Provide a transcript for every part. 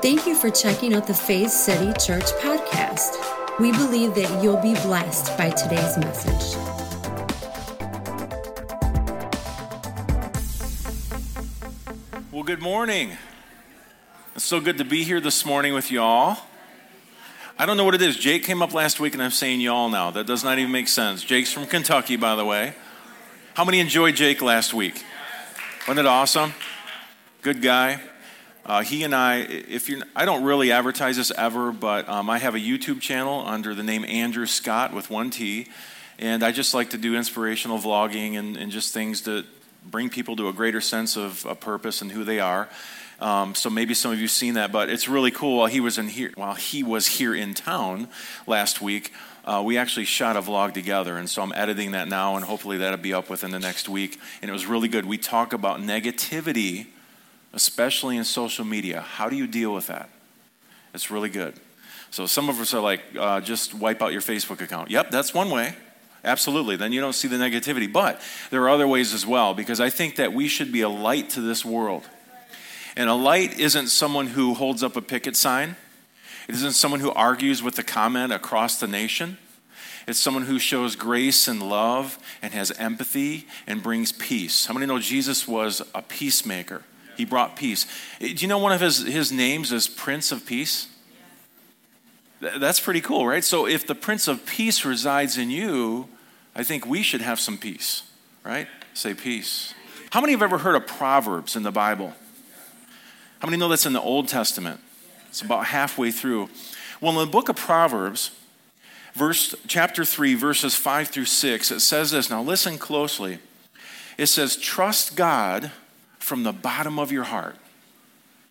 Thank you for checking out the Faith City Church podcast. We believe that you'll be blessed by today's message. Well, good morning. It's so good to be here this morning with y'all. I don't know what it is. Jake came up last week and I'm saying y'all now. That does not even make sense. Jake's from Kentucky, by the way. How many enjoyed Jake last week? Wasn't it awesome? Good guy. Uh, he and I, if you, I don't really advertise this ever, but um, I have a YouTube channel under the name Andrew Scott with one T, and I just like to do inspirational vlogging and, and just things to bring people to a greater sense of a purpose and who they are. Um, so maybe some of you've seen that, but it's really cool. While he was in here, while he was here in town last week, uh, we actually shot a vlog together, and so I'm editing that now, and hopefully that'll be up within the next week. And it was really good. We talk about negativity especially in social media. How do you deal with that? It's really good. So some of us are like, uh, just wipe out your Facebook account. Yep, that's one way. Absolutely. Then you don't see the negativity. But there are other ways as well, because I think that we should be a light to this world. And a light isn't someone who holds up a picket sign, it isn't someone who argues with the comment across the nation. It's someone who shows grace and love and has empathy and brings peace. How many know Jesus was a peacemaker? He brought peace. Eh, do you know one of his, his names is Prince of Peace? That's pretty cool, right? So if the Prince of Peace resides in you, I think we should have some peace, right? Say peace. How many have ever heard of Proverbs in the Bible? How many know that's in the Old Testament? It's about halfway through. Well, in the book of Proverbs, verse chapter 3, verses 5 through 6, it says this. Now listen closely. It says, Trust God from the bottom of your heart.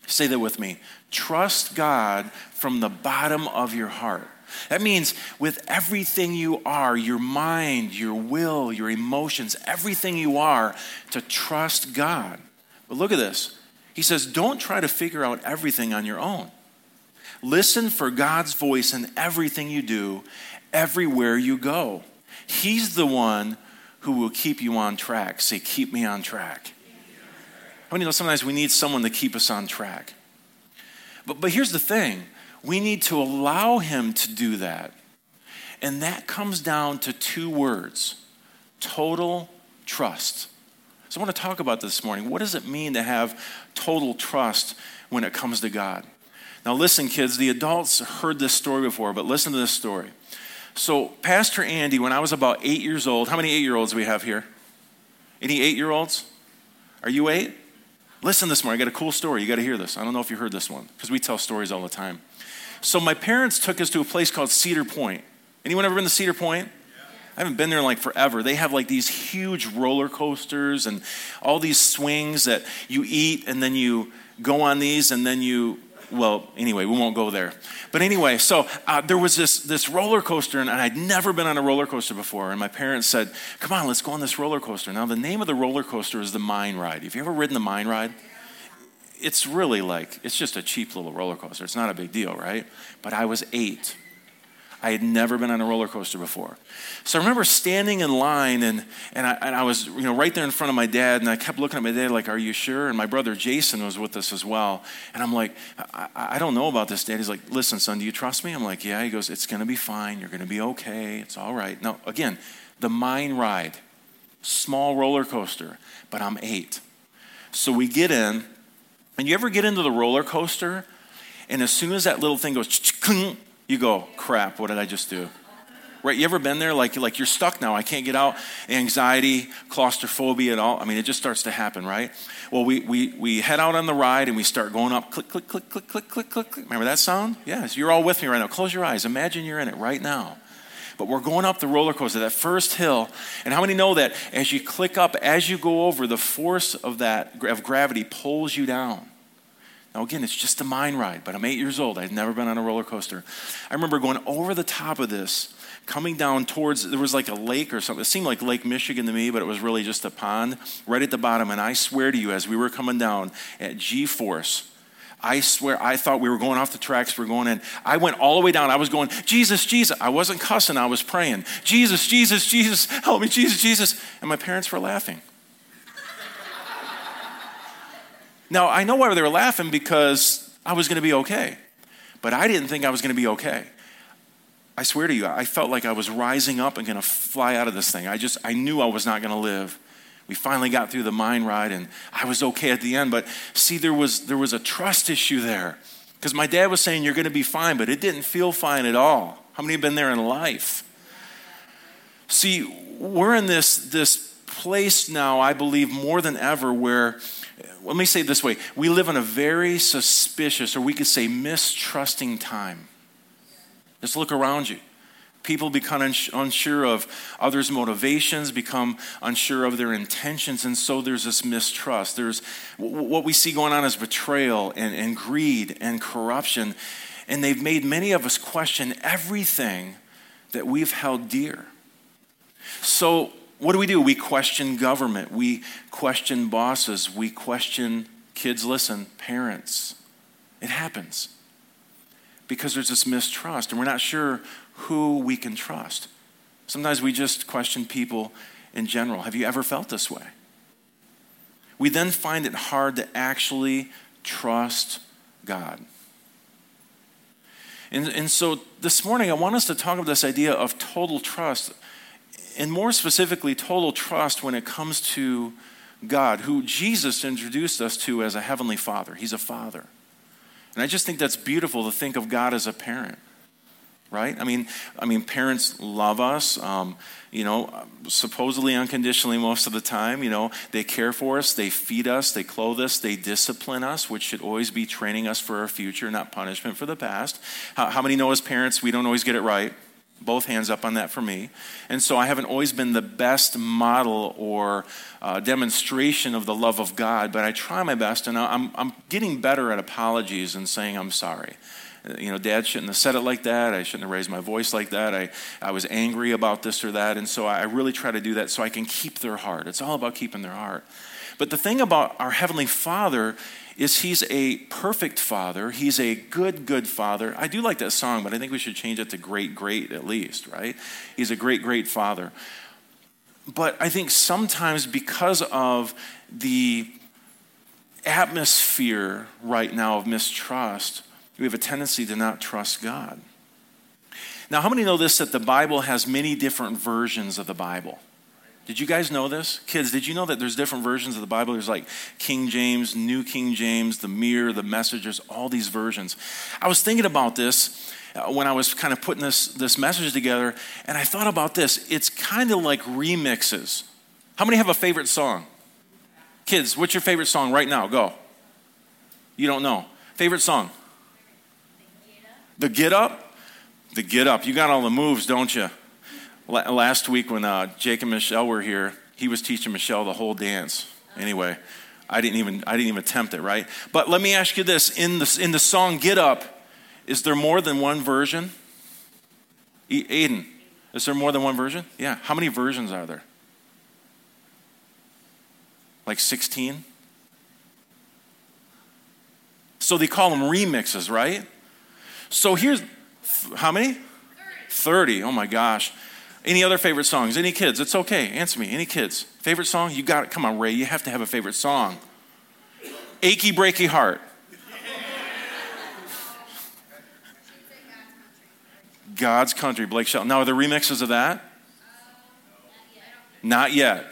Say that with me. Trust God from the bottom of your heart. That means with everything you are, your mind, your will, your emotions, everything you are, to trust God. But look at this. He says, don't try to figure out everything on your own. Listen for God's voice in everything you do, everywhere you go. He's the one who will keep you on track. Say, keep me on track. How many know sometimes we need someone to keep us on track? But, but here's the thing we need to allow Him to do that. And that comes down to two words total trust. So I want to talk about this morning. What does it mean to have total trust when it comes to God? Now, listen, kids, the adults heard this story before, but listen to this story. So, Pastor Andy, when I was about eight years old, how many eight year olds we have here? Any eight year olds? Are you eight? Listen this morning. I got a cool story. You got to hear this. I don't know if you heard this one because we tell stories all the time. So my parents took us to a place called Cedar Point. Anyone ever been to Cedar Point? I haven't been there in like forever. They have like these huge roller coasters and all these swings that you eat and then you go on these and then you well, anyway, we won't go there. But anyway, so uh, there was this, this roller coaster, and I'd never been on a roller coaster before. And my parents said, Come on, let's go on this roller coaster. Now, the name of the roller coaster is the Mine Ride. Have you ever ridden the Mine Ride? It's really like, it's just a cheap little roller coaster. It's not a big deal, right? But I was eight. I had never been on a roller coaster before. So I remember standing in line and, and, I, and I was you know, right there in front of my dad and I kept looking at my dad like, are you sure? And my brother Jason was with us as well. And I'm like, I, I don't know about this, dad. He's like, listen, son, do you trust me? I'm like, yeah. He goes, it's going to be fine. You're going to be okay. It's all right. Now, again, the mine ride, small roller coaster, but I'm eight. So we get in, and you ever get into the roller coaster, and as soon as that little thing goes, you go, crap, what did I just do? Right? You ever been there? Like, like you're stuck now. I can't get out. Anxiety, claustrophobia, and all. I mean, it just starts to happen, right? Well, we, we, we head out on the ride and we start going up. Click, click, click, click, click, click, click. Remember that sound? Yes, you're all with me right now. Close your eyes. Imagine you're in it right now. But we're going up the roller coaster, that first hill. And how many know that as you click up, as you go over, the force of that of gravity pulls you down? Now, again, it's just a Mine Ride, but I'm eight years old. I'd never been on a roller coaster. I remember going over the top of this, coming down towards, there was like a lake or something. It seemed like Lake Michigan to me, but it was really just a pond right at the bottom. And I swear to you, as we were coming down at G force, I swear, I thought we were going off the tracks. We are going in. I went all the way down. I was going, Jesus, Jesus. I wasn't cussing. I was praying, Jesus, Jesus, Jesus, help me, Jesus, Jesus. And my parents were laughing. Now, I know why they were laughing because I was going to be okay. But I didn't think I was going to be okay. I swear to you, I felt like I was rising up and going to fly out of this thing. I just, I knew I was not going to live. We finally got through the mine ride and I was okay at the end. But see, there was, there was a trust issue there. Because my dad was saying, You're going to be fine, but it didn't feel fine at all. How many have been there in life? See, we're in this, this place now, I believe, more than ever, where, let me say it this way we live in a very suspicious, or we could say mistrusting time. Just look around you. People become unsure of others' motivations, become unsure of their intentions, and so there's this mistrust. There's what we see going on is betrayal and, and greed and corruption, and they've made many of us question everything that we've held dear. So, what do we do? We question government, we question bosses, we question kids, listen, parents. It happens because there's this mistrust, and we're not sure who we can trust. Sometimes we just question people in general. Have you ever felt this way? We then find it hard to actually trust God. And, and so this morning, I want us to talk about this idea of total trust, and more specifically, total trust when it comes to God, who Jesus introduced us to as a heavenly father. He's a father. And I just think that's beautiful to think of God as a parent right? I mean, I mean, parents love us, um, you know, supposedly unconditionally most of the time. You know, they care for us, they feed us, they clothe us, they discipline us, which should always be training us for our future, not punishment for the past. How, how many know as parents we don't always get it right? Both hands up on that for me. And so I haven't always been the best model or uh, demonstration of the love of God, but I try my best, and I'm, I'm getting better at apologies and saying I'm sorry you know, dad shouldn't have said it like that. I shouldn't have raised my voice like that. I, I was angry about this or that. And so I really try to do that so I can keep their heart. It's all about keeping their heart. But the thing about our Heavenly Father is He's a perfect Father. He's a good, good Father. I do like that song, but I think we should change it to great, great at least, right? He's a great, great Father. But I think sometimes because of the atmosphere right now of mistrust, we have a tendency to not trust God. Now, how many know this that the Bible has many different versions of the Bible? Did you guys know this? Kids, did you know that there's different versions of the Bible? There's like King James, New King James, the Mirror, the Messages, all these versions. I was thinking about this uh, when I was kind of putting this, this message together, and I thought about this. It's kind of like remixes. How many have a favorite song? Kids, what's your favorite song right now? Go. You don't know. Favorite song? The get up? The get up. You got all the moves, don't you? Last week when uh, Jake and Michelle were here, he was teaching Michelle the whole dance. Anyway, I didn't even I didn't even attempt it, right? But let me ask you this: in the in the song "Get Up," is there more than one version? Aiden, is there more than one version? Yeah. How many versions are there? Like sixteen. So they call them remixes, right? So here's how many? 30. 30. Oh my gosh. Any other favorite songs? Any kids? It's okay. Answer me. Any kids? Favorite song? You got it. Come on, Ray. You have to have a favorite song. Achy Breaky Heart. God's Country, Blake Shelton. Now, are there remixes of that? Not yet.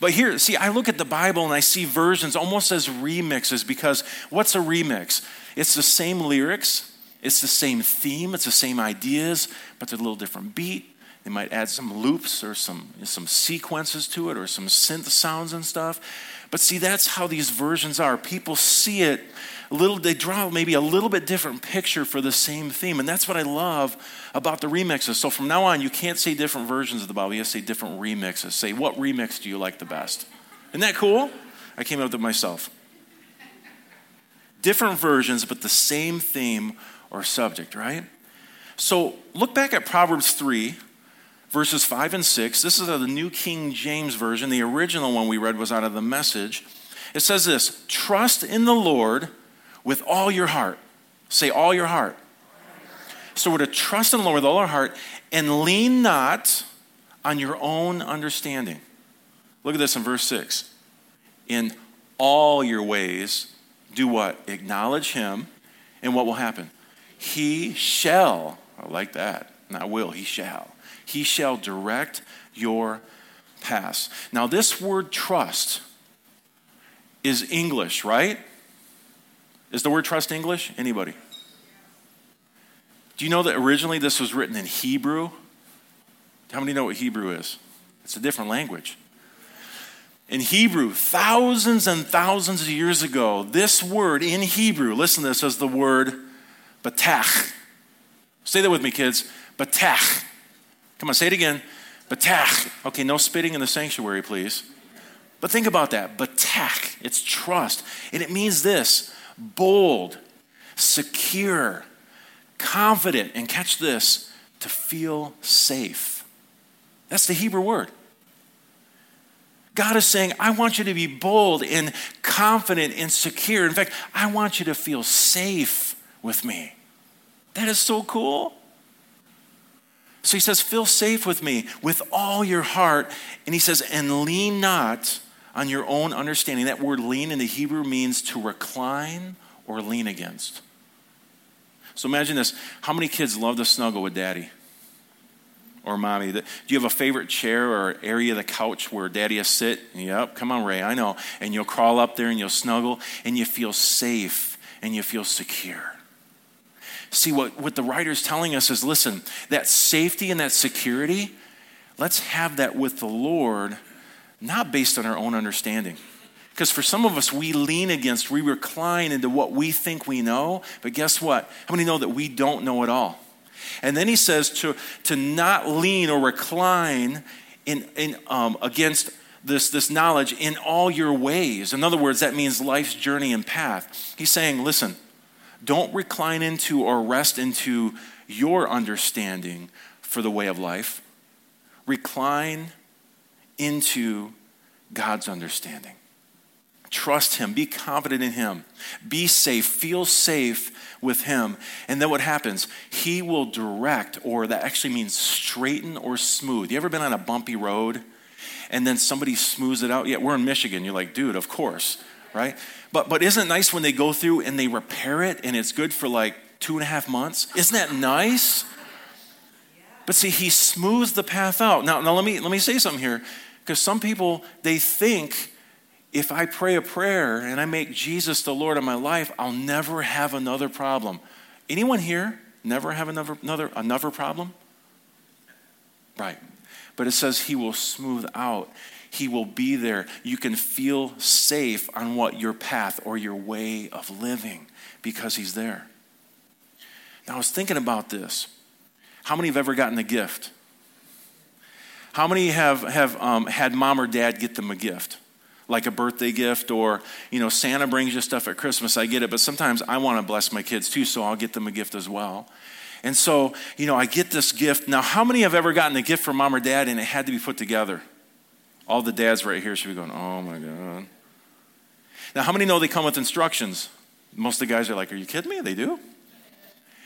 But here, see, I look at the Bible and I see versions almost as remixes because what's a remix? It's the same lyrics, it's the same theme, it's the same ideas, but they're a little different beat. They might add some loops or some, some sequences to it or some synth sounds and stuff. But see, that's how these versions are. People see it a little, they draw maybe a little bit different picture for the same theme. And that's what I love about the remixes. So from now on, you can't say different versions of the Bible, you have to say different remixes. Say, what remix do you like the best? Isn't that cool? I came up with it myself. Different versions, but the same theme or subject, right? So look back at Proverbs 3, verses 5 and 6. This is the New King James Version. The original one we read was out of the message. It says this Trust in the Lord with all your heart. Say, all your heart. So we're to trust in the Lord with all our heart and lean not on your own understanding. Look at this in verse 6. In all your ways, do what? Acknowledge him, and what will happen? He shall, I like that, not will, he shall. He shall direct your paths. Now, this word trust is English, right? Is the word trust English? Anybody? Do you know that originally this was written in Hebrew? How many know what Hebrew is? It's a different language. In Hebrew, thousands and thousands of years ago, this word in Hebrew, listen to this as the word batach. Say that with me, kids. Batach. Come on, say it again. Batach. Okay, no spitting in the sanctuary, please. But think about that. Batach. It's trust. And it means this bold, secure, confident, and catch this, to feel safe. That's the Hebrew word. God is saying, I want you to be bold and confident and secure. In fact, I want you to feel safe with me. That is so cool. So he says, Feel safe with me with all your heart. And he says, And lean not on your own understanding. That word lean in the Hebrew means to recline or lean against. So imagine this how many kids love to snuggle with daddy? or mommy. Do you have a favorite chair or area of the couch where daddy will sit? Yep, come on, Ray, I know. And you'll crawl up there and you'll snuggle and you feel safe and you feel secure. See, what, what the writer's telling us is listen, that safety and that security, let's have that with the Lord, not based on our own understanding. Because for some of us, we lean against, we recline into what we think we know, but guess what? How many know that we don't know it all? And then he says to, to not lean or recline in, in, um, against this, this knowledge in all your ways. In other words, that means life's journey and path. He's saying, listen, don't recline into or rest into your understanding for the way of life. Recline into God's understanding. Trust Him. Be confident in Him. Be safe. Feel safe with Him. And then what happens? He will direct, or that actually means straighten or smooth. You ever been on a bumpy road and then somebody smooths it out? Yeah, we're in Michigan. You're like, dude, of course, right? But, but isn't it nice when they go through and they repair it and it's good for like two and a half months? Isn't that nice? But see, he smooths the path out. Now, now let, me, let me say something here, because some people, they think if I pray a prayer and I make Jesus the Lord of my life, I'll never have another problem. Anyone here never have another, another, another problem? Right. But it says he will smooth out. He will be there. You can feel safe on what your path or your way of living because he's there. Now, I was thinking about this. How many have ever gotten a gift? How many have, have um, had mom or dad get them a gift? like a birthday gift or you know santa brings you stuff at christmas i get it but sometimes i want to bless my kids too so i'll get them a gift as well and so you know i get this gift now how many have ever gotten a gift from mom or dad and it had to be put together all the dads right here should be going oh my god now how many know they come with instructions most of the guys are like are you kidding me they do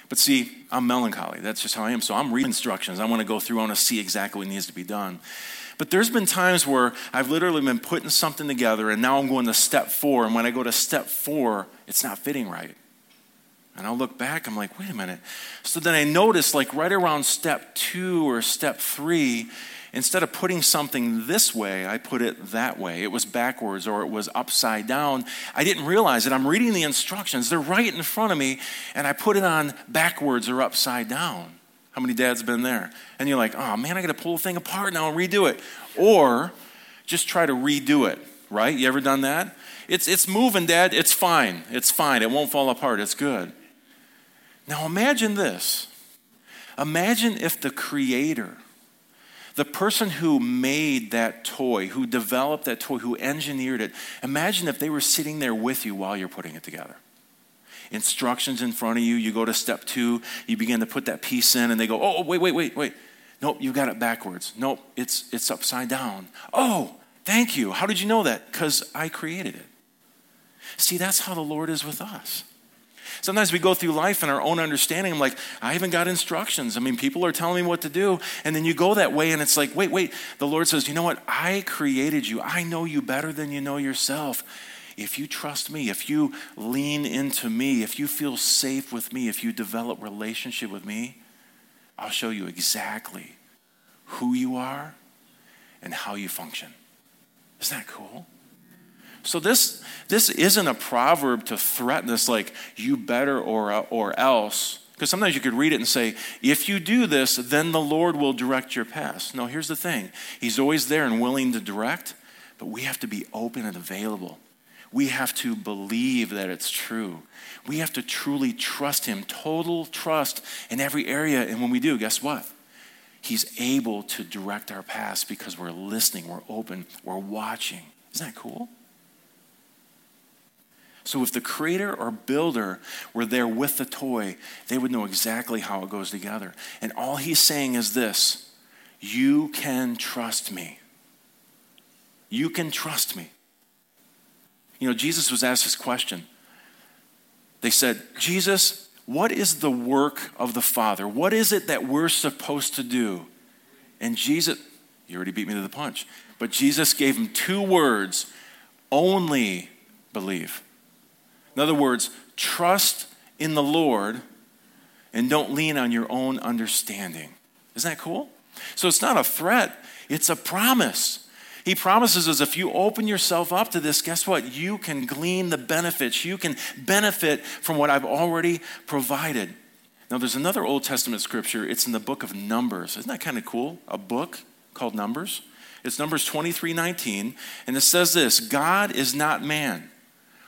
but see, I'm melancholy. That's just how I am. So I'm reading instructions. I want to go through, I want to see exactly what needs to be done. But there's been times where I've literally been putting something together and now I'm going to step four. And when I go to step four, it's not fitting right. And I'll look back, I'm like, wait a minute. So then I notice, like right around step two or step three, instead of putting something this way, I put it that way. It was backwards or it was upside down. I didn't realize it. I'm reading the instructions, they're right in front of me, and I put it on backwards or upside down. How many dads been there? And you're like, oh man, I got to pull the thing apart now and redo it. Or just try to redo it, right? You ever done that? It's, it's moving, dad. It's fine. It's fine. It won't fall apart. It's good. Now imagine this. Imagine if the creator, the person who made that toy, who developed that toy, who engineered it, imagine if they were sitting there with you while you're putting it together instructions in front of you. You go to step two, you begin to put that piece in, and they go, oh, wait, wait, wait, wait. Nope, you got it backwards. Nope, it's, it's upside down. Oh, thank you. How did you know that? Because I created it. See, that's how the Lord is with us. Sometimes we go through life in our own understanding. I'm like, I haven't got instructions. I mean, people are telling me what to do. And then you go that way, and it's like, wait, wait. The Lord says, You know what? I created you. I know you better than you know yourself. if you trust me, if you lean into me, if you feel safe with me, if you develop relationship with me, I'll show you exactly who you are and how you function. Isn't that cool? So this this isn't a proverb to threaten us like you better or or else. Because sometimes you could read it and say, if you do this, then the Lord will direct your path. No, here's the thing He's always there and willing to direct, but we have to be open and available. We have to believe that it's true. We have to truly trust Him, total trust in every area. And when we do, guess what? He's able to direct our paths because we're listening, we're open, we're watching. Isn't that cool? So if the creator or builder were there with the toy, they would know exactly how it goes together. And all he's saying is this you can trust me. You can trust me. You know, Jesus was asked this question. They said, Jesus, what is the work of the Father? What is it that we're supposed to do? And Jesus, you already beat me to the punch, but Jesus gave him two words only believe. In other words, trust in the Lord and don't lean on your own understanding. Isn't that cool? So it's not a threat, it's a promise. He promises us if you open yourself up to this, guess what? You can glean the benefits. You can benefit from what I've already provided. Now, there's another Old Testament scripture. It's in the book of Numbers. Isn't that kind of cool? A book called Numbers. It's Numbers 23 19. And it says this God is not man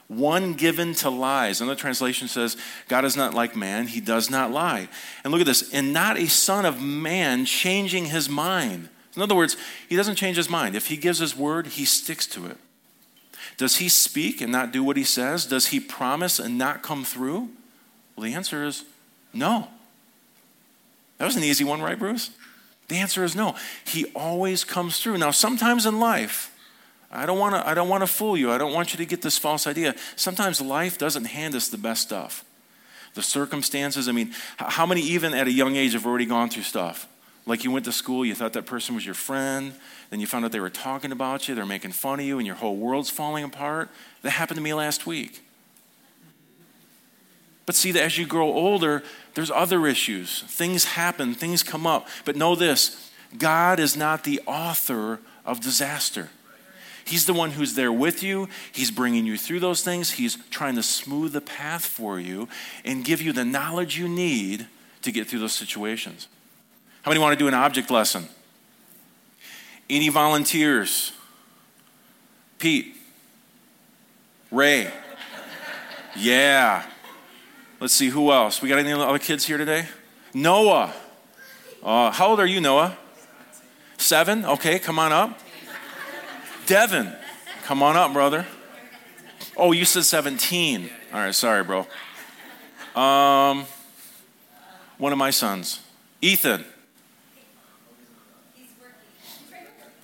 one given to lies. Another translation says, God is not like man, he does not lie. And look at this, and not a son of man changing his mind. In other words, he doesn't change his mind. If he gives his word, he sticks to it. Does he speak and not do what he says? Does he promise and not come through? Well, the answer is no. That was an easy one, right, Bruce? The answer is no. He always comes through. Now, sometimes in life, I don't want to I don't want to fool you. I don't want you to get this false idea. Sometimes life doesn't hand us the best stuff. The circumstances, I mean, how many even at a young age have already gone through stuff? Like you went to school, you thought that person was your friend, then you found out they were talking about you, they're making fun of you, and your whole world's falling apart. That happened to me last week. But see, that as you grow older, there's other issues. Things happen, things come up. But know this God is not the author of disaster. He's the one who's there with you. He's bringing you through those things. He's trying to smooth the path for you and give you the knowledge you need to get through those situations. How many want to do an object lesson? Any volunteers? Pete? Ray? Yeah. Let's see, who else? We got any other kids here today? Noah. Uh, how old are you, Noah? Seven? Okay, come on up. Devin, come on up, brother. Oh, you said 17. All right, sorry, bro. Um, one of my sons, Ethan.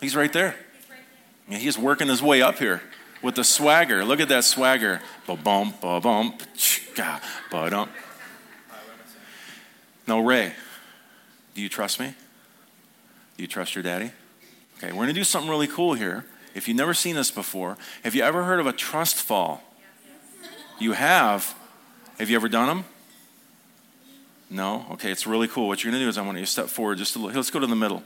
He's right there. Yeah, he's working his way up here with the swagger. Look at that swagger. Ba bump, ba bump, ba dump. No, Ray, do you trust me? Do you trust your daddy? Okay, we're going to do something really cool here. If you've never seen this before, have you ever heard of a trust fall? You have. Have you ever done them? No? Okay, it's really cool. What you're going to do is I want you to step forward just a little. Let's go to the middle.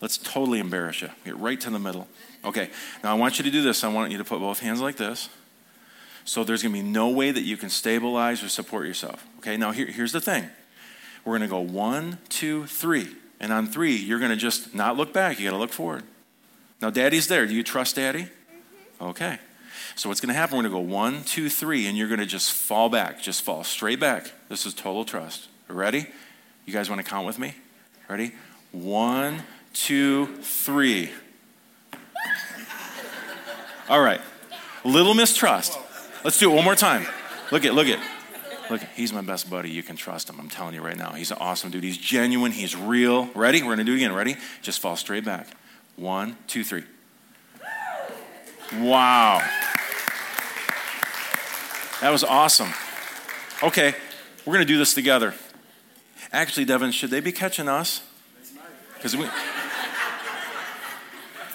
Let's totally embarrass you. Get right to the middle. Okay, now I want you to do this. I want you to put both hands like this. So there's going to be no way that you can stabilize or support yourself. Okay, now here, here's the thing we're going to go one, two, three. And on three, you're going to just not look back. You got to look forward. Now, daddy's there. Do you trust daddy? Okay. So, what's going to happen? We're going to go one, two, three, and you're going to just fall back. Just fall straight back. This is total trust. Ready? You guys want to count with me? Ready? One, two, three. All right. Little mistrust. Let's do it one more time. Look at, look at. Look, he's my best buddy. You can trust him. I'm telling you right now. He's an awesome dude. He's genuine. He's real. Ready? We're going to do it again. Ready? Just fall straight back. One, two, three. Wow. That was awesome. Okay, we're going to do this together. Actually, Devin, should they be catching us? Because we.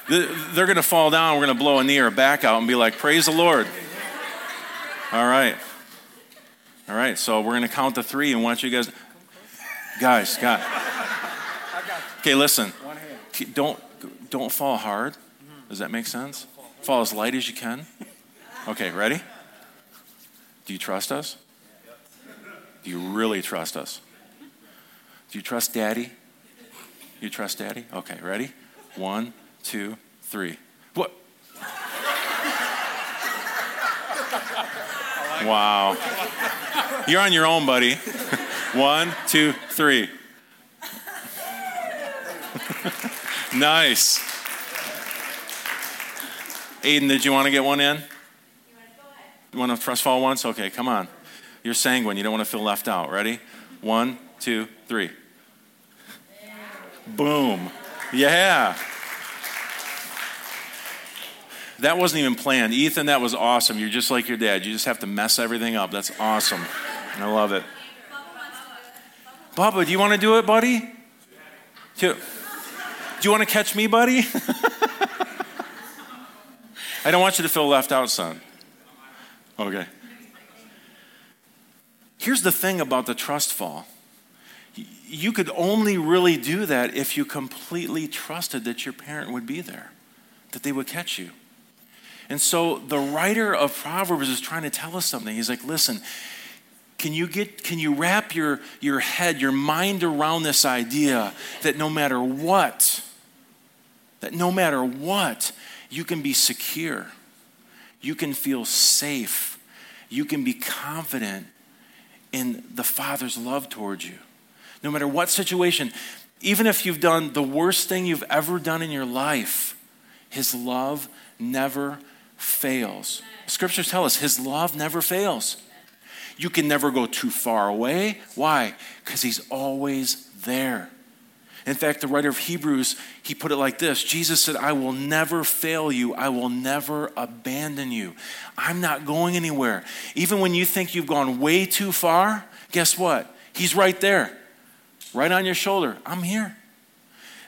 They're going to fall down. We're going to blow a knee or a back out and be like, Praise the Lord. All right. All right, so we're going to count to three and want you guys. Guys, guys. Okay, listen. Don't, don't fall hard. Does that make sense? Fall as light as you can. Okay, ready? Do you trust us? Do you really trust us? Do you trust daddy? You trust daddy? Okay, ready? One, two, three. What? Wow. You're on your own, buddy. One, two, three. nice. Aiden, did you want to get one in? You want to trust fall once? Okay, come on. You're sanguine. You don't want to feel left out. Ready? One, two, three. Boom. Yeah. That wasn't even planned. Ethan, that was awesome. You're just like your dad. You just have to mess everything up. That's awesome. I love it. Bubba, do you want to do it, buddy? Do you want to catch me, buddy? I don't want you to feel left out, son. Okay. Here's the thing about the trust fall you could only really do that if you completely trusted that your parent would be there, that they would catch you. And so the writer of Proverbs is trying to tell us something. He's like, listen, can you get can you wrap your, your head, your mind around this idea that no matter what, that no matter what, you can be secure. You can feel safe. You can be confident in the Father's love towards you. No matter what situation, even if you've done the worst thing you've ever done in your life, His love never fails. Scriptures tell us His love never fails. You can never go too far away. Why? Because He's always there. In fact, the writer of Hebrews, he put it like this Jesus said, I will never fail you. I will never abandon you. I'm not going anywhere. Even when you think you've gone way too far, guess what? He's right there, right on your shoulder. I'm here.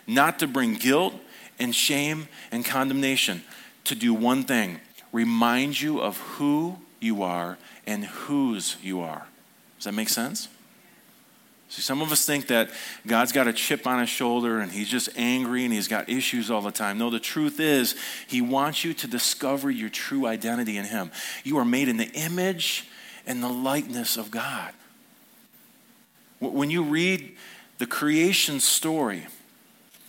Not to bring guilt and shame and condemnation, to do one thing remind you of who you are and whose you are. Does that make sense? See, some of us think that God's got a chip on his shoulder and he's just angry and he's got issues all the time. No, the truth is, he wants you to discover your true identity in him. You are made in the image and the likeness of God. When you read the creation story,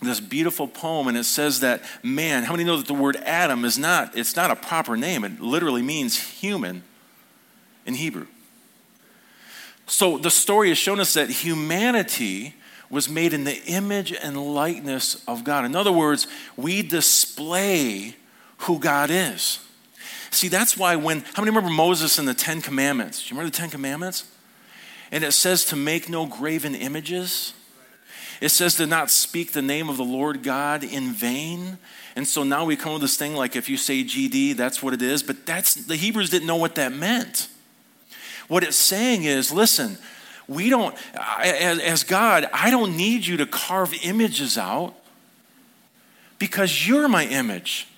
this beautiful poem and it says that man how many know that the word adam is not it's not a proper name it literally means human in hebrew so the story has shown us that humanity was made in the image and likeness of god in other words we display who god is see that's why when how many remember moses and the ten commandments do you remember the ten commandments and it says to make no graven images it says to not speak the name of the Lord God in vain. And so now we come with this thing like if you say GD, that's what it is. But that's the Hebrews didn't know what that meant. What it's saying is, listen, we don't, as, God, I don't need you to carve images out because you're my image.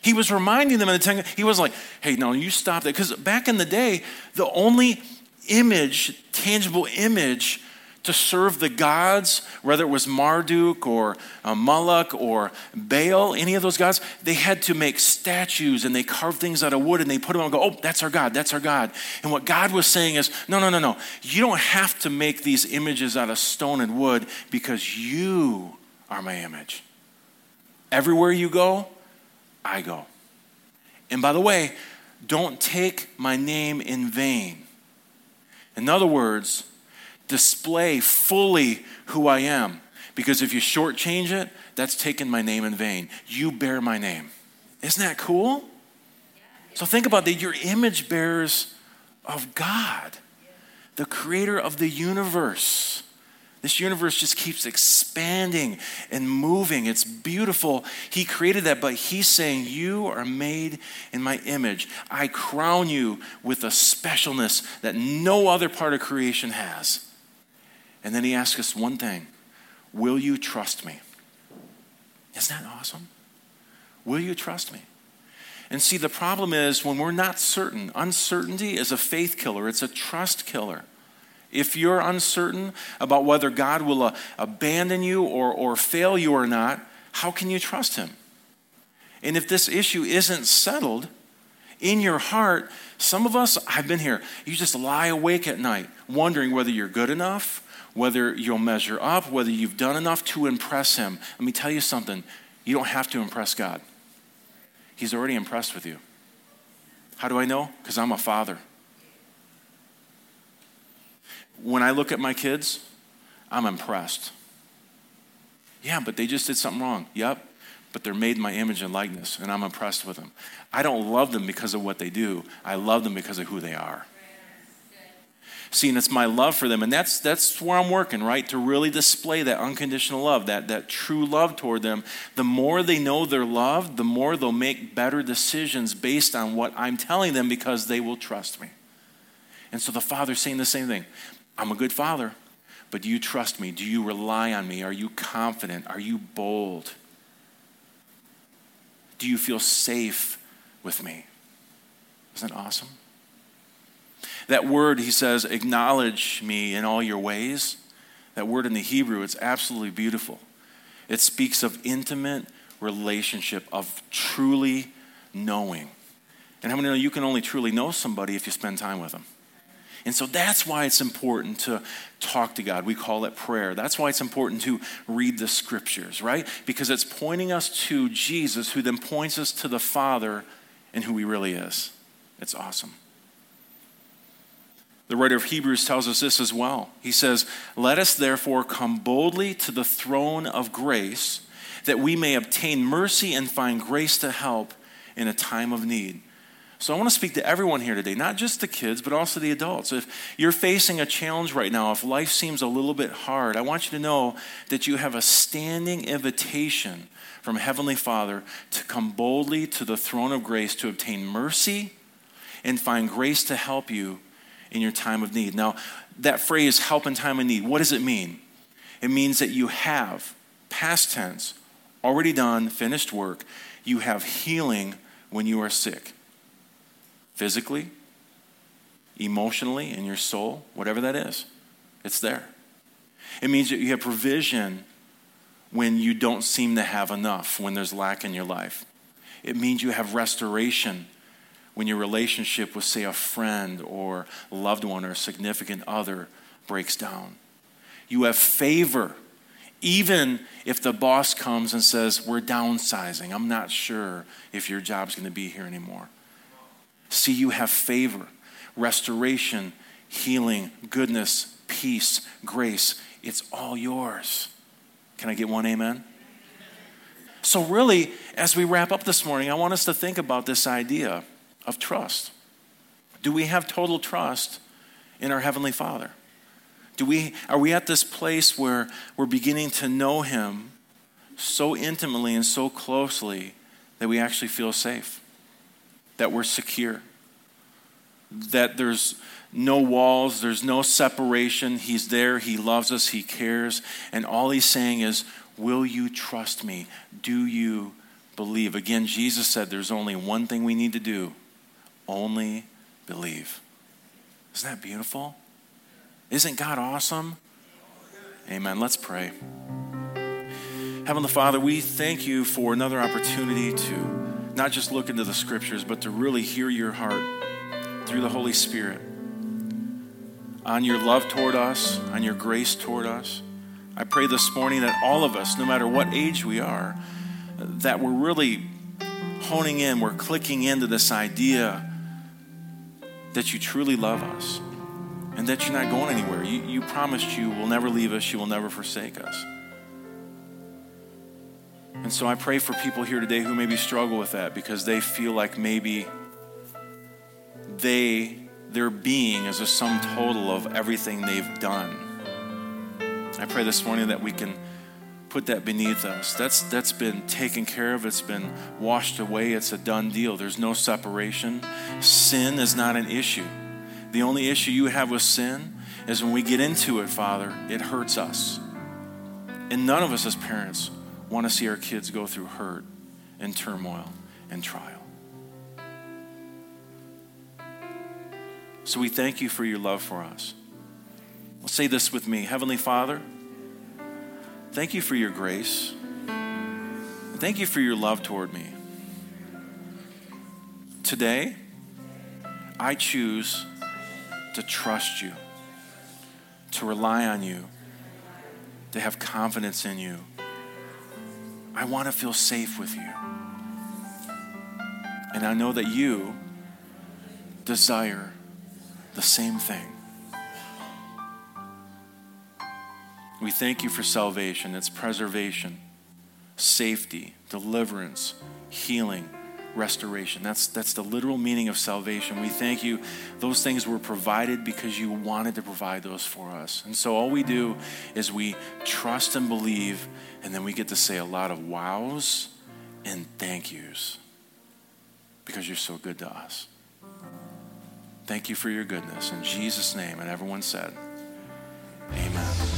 He was reminding them in the ten. He was like, "Hey, no, you stop that." Because back in the day, the only image, tangible image to serve the gods, whether it was Marduk or uh, Moloch or Baal, any of those gods, they had to make statues and they carved things out of wood and they put them on and go, oh, that's our God, that's our God. And what God was saying is, no, no, no, no. You don't have to make these images out of stone and wood because you are my image. Everywhere you go, I go. And by the way, don't take my name in vain. In other words, display fully who I am. Because if you shortchange it, that's taking my name in vain. You bear my name. Isn't that cool? So think about that. You're image bearers of God, the creator of the universe. This universe just keeps expanding and moving. It's beautiful. He created that, but He's saying, You are made in my image. I crown you with a specialness that no other part of creation has. And then he asks us one thing Will you trust me? Isn't that awesome? Will you trust me? And see, the problem is when we're not certain, uncertainty is a faith killer, it's a trust killer. If you're uncertain about whether God will uh, abandon you or, or fail you or not, how can you trust Him? And if this issue isn't settled in your heart, some of us, I've been here, you just lie awake at night wondering whether you're good enough, whether you'll measure up, whether you've done enough to impress Him. Let me tell you something you don't have to impress God, He's already impressed with you. How do I know? Because I'm a father. When I look at my kids, I'm impressed. Yeah, but they just did something wrong. Yep, but they're made in my image and likeness, and I'm impressed with them. I don't love them because of what they do, I love them because of who they are. See, and it's my love for them, and that's that's where I'm working, right? To really display that unconditional love, that that true love toward them. The more they know they're loved, the more they'll make better decisions based on what I'm telling them because they will trust me. And so the father's saying the same thing. I'm a good father, but do you trust me? Do you rely on me? Are you confident? Are you bold? Do you feel safe with me? Isn't that awesome? That word, he says, acknowledge me in all your ways. That word in the Hebrew, it's absolutely beautiful. It speaks of intimate relationship, of truly knowing. And how many know you can only truly know somebody if you spend time with them? And so that's why it's important to talk to God. We call it prayer. That's why it's important to read the scriptures, right? Because it's pointing us to Jesus, who then points us to the Father and who he really is. It's awesome. The writer of Hebrews tells us this as well. He says, Let us therefore come boldly to the throne of grace that we may obtain mercy and find grace to help in a time of need. So I want to speak to everyone here today, not just the kids, but also the adults. If you're facing a challenge right now, if life seems a little bit hard, I want you to know that you have a standing invitation from Heavenly Father to come boldly to the throne of grace to obtain mercy and find grace to help you in your time of need. Now, that phrase, help in time of need, what does it mean? It means that you have, past tense, already done, finished work. You have healing when you are sick physically, emotionally, in your soul, whatever that is. It's there. It means that you have provision when you don't seem to have enough, when there's lack in your life. It means you have restoration when your relationship with, say, a friend or loved one or significant other breaks down. You have favor, even if the boss comes and says, We're downsizing. I'm not sure if your job's going to be here anymore. See, you have favor, restoration, healing, goodness, peace, grace. It's all yours. Can I get one amen? So, really, as we wrap up this morning, I want us to think about this idea of trust. Do we have total trust in our Heavenly Father? Do we, are we at this place where we're beginning to know Him so intimately and so closely that we actually feel safe? that we're secure, that there's no walls, there's no separation. He's there, He loves us, He cares. And all He's saying is, Will you trust me? Do you believe? Again, Jesus said there's only one thing we need to do only believe. Isn't that beautiful? Isn't God awesome? Amen. Let's pray. Heavenly Father, we thank you for another opportunity to not just look into the scriptures, but to really hear your heart through the Holy Spirit on your love toward us, on your grace toward us. I pray this morning that all of us, no matter what age we are, that we're really honing in, we're clicking into this idea that you truly love us and that you're not going anywhere. You, you promised you will never leave us, you will never forsake us. And so I pray for people here today who maybe struggle with that because they feel like maybe they, their being is a sum total of everything they've done. I pray this morning that we can put that beneath us. That's, that's been taken care of, it's been washed away, it's a done deal. There's no separation. Sin is not an issue. The only issue you have with sin is when we get into it, Father, it hurts us. And none of us as parents want to see our kids go through hurt and turmoil and trial. So we thank you for your love for us. Well, say this with me Heavenly Father, thank you for your grace. Thank you for your love toward me. Today, I choose to trust you, to rely on you, to have confidence in you. I want to feel safe with you. And I know that you desire the same thing. We thank you for salvation, it's preservation, safety, deliverance, healing, restoration. That's, that's the literal meaning of salvation. We thank you. Those things were provided because you wanted to provide those for us. And so all we do is we trust and believe, and then we get to say a lot of wows and thank yous because you're so good to us. Thank you for your goodness. In Jesus' name, and everyone said, Amen.